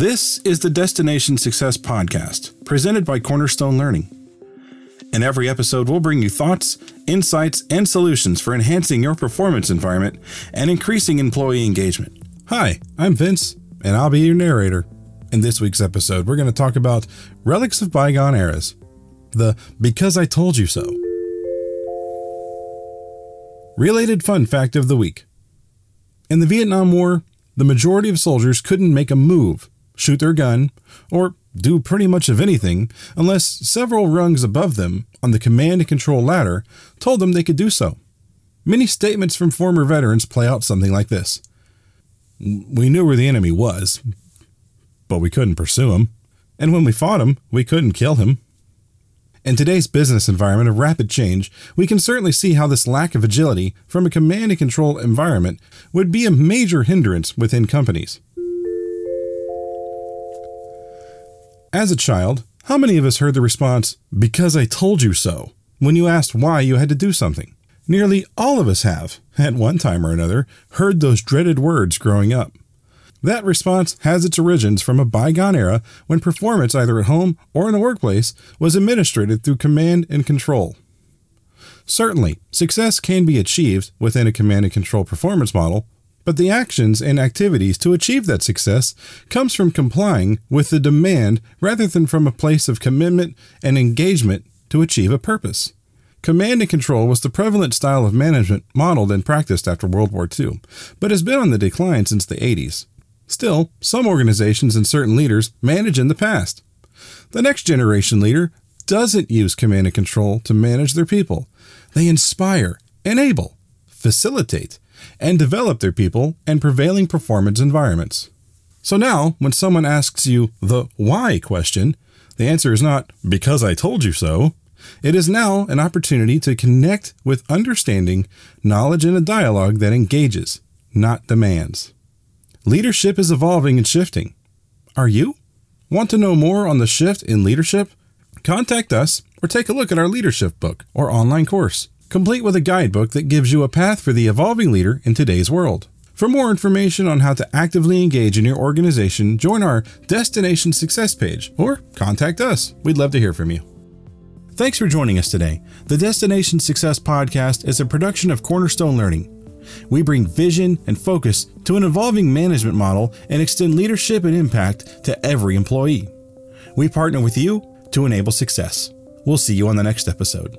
This is the Destination Success Podcast, presented by Cornerstone Learning. In every episode, we'll bring you thoughts, insights, and solutions for enhancing your performance environment and increasing employee engagement. Hi, I'm Vince, and I'll be your narrator. In this week's episode, we're going to talk about relics of bygone eras. The Because I Told You So. Related fun fact of the week In the Vietnam War, the majority of soldiers couldn't make a move shoot their gun, or do pretty much of anything unless several rungs above them on the command and control ladder told them they could do so. Many statements from former veterans play out something like this We knew where the enemy was, but we couldn't pursue him. And when we fought him, we couldn't kill him. In today's business environment of rapid change, we can certainly see how this lack of agility from a command and control environment would be a major hindrance within companies. As a child, how many of us heard the response, because I told you so, when you asked why you had to do something? Nearly all of us have, at one time or another, heard those dreaded words growing up. That response has its origins from a bygone era when performance, either at home or in the workplace, was administered through command and control. Certainly, success can be achieved within a command and control performance model, but the actions and activities to achieve that success comes from complying with the demand rather than from a place of commitment and engagement to achieve a purpose. Command and control was the prevalent style of management modeled and practiced after World War II, but has been on the decline since the 80s. Still, some organizations and certain leaders manage in the past. The next generation leader doesn't use command and control to manage their people. They inspire, enable, facilitate, and develop their people and prevailing performance environments. So now, when someone asks you the why question, the answer is not because I told you so. It is now an opportunity to connect with understanding, knowledge, and a dialogue that engages, not demands. Leadership is evolving and shifting. Are you? Want to know more on the shift in leadership? Contact us or take a look at our leadership book or online course complete with a guidebook that gives you a path for the evolving leader in today's world. For more information on how to actively engage in your organization, join our Destination Success page or contact us. We'd love to hear from you. Thanks for joining us today. The Destination Success podcast is a production of Cornerstone Learning. We bring vision and focus to an evolving management model and extend leadership and impact to every employee. We partner with you to enable success. We'll see you on the next episode.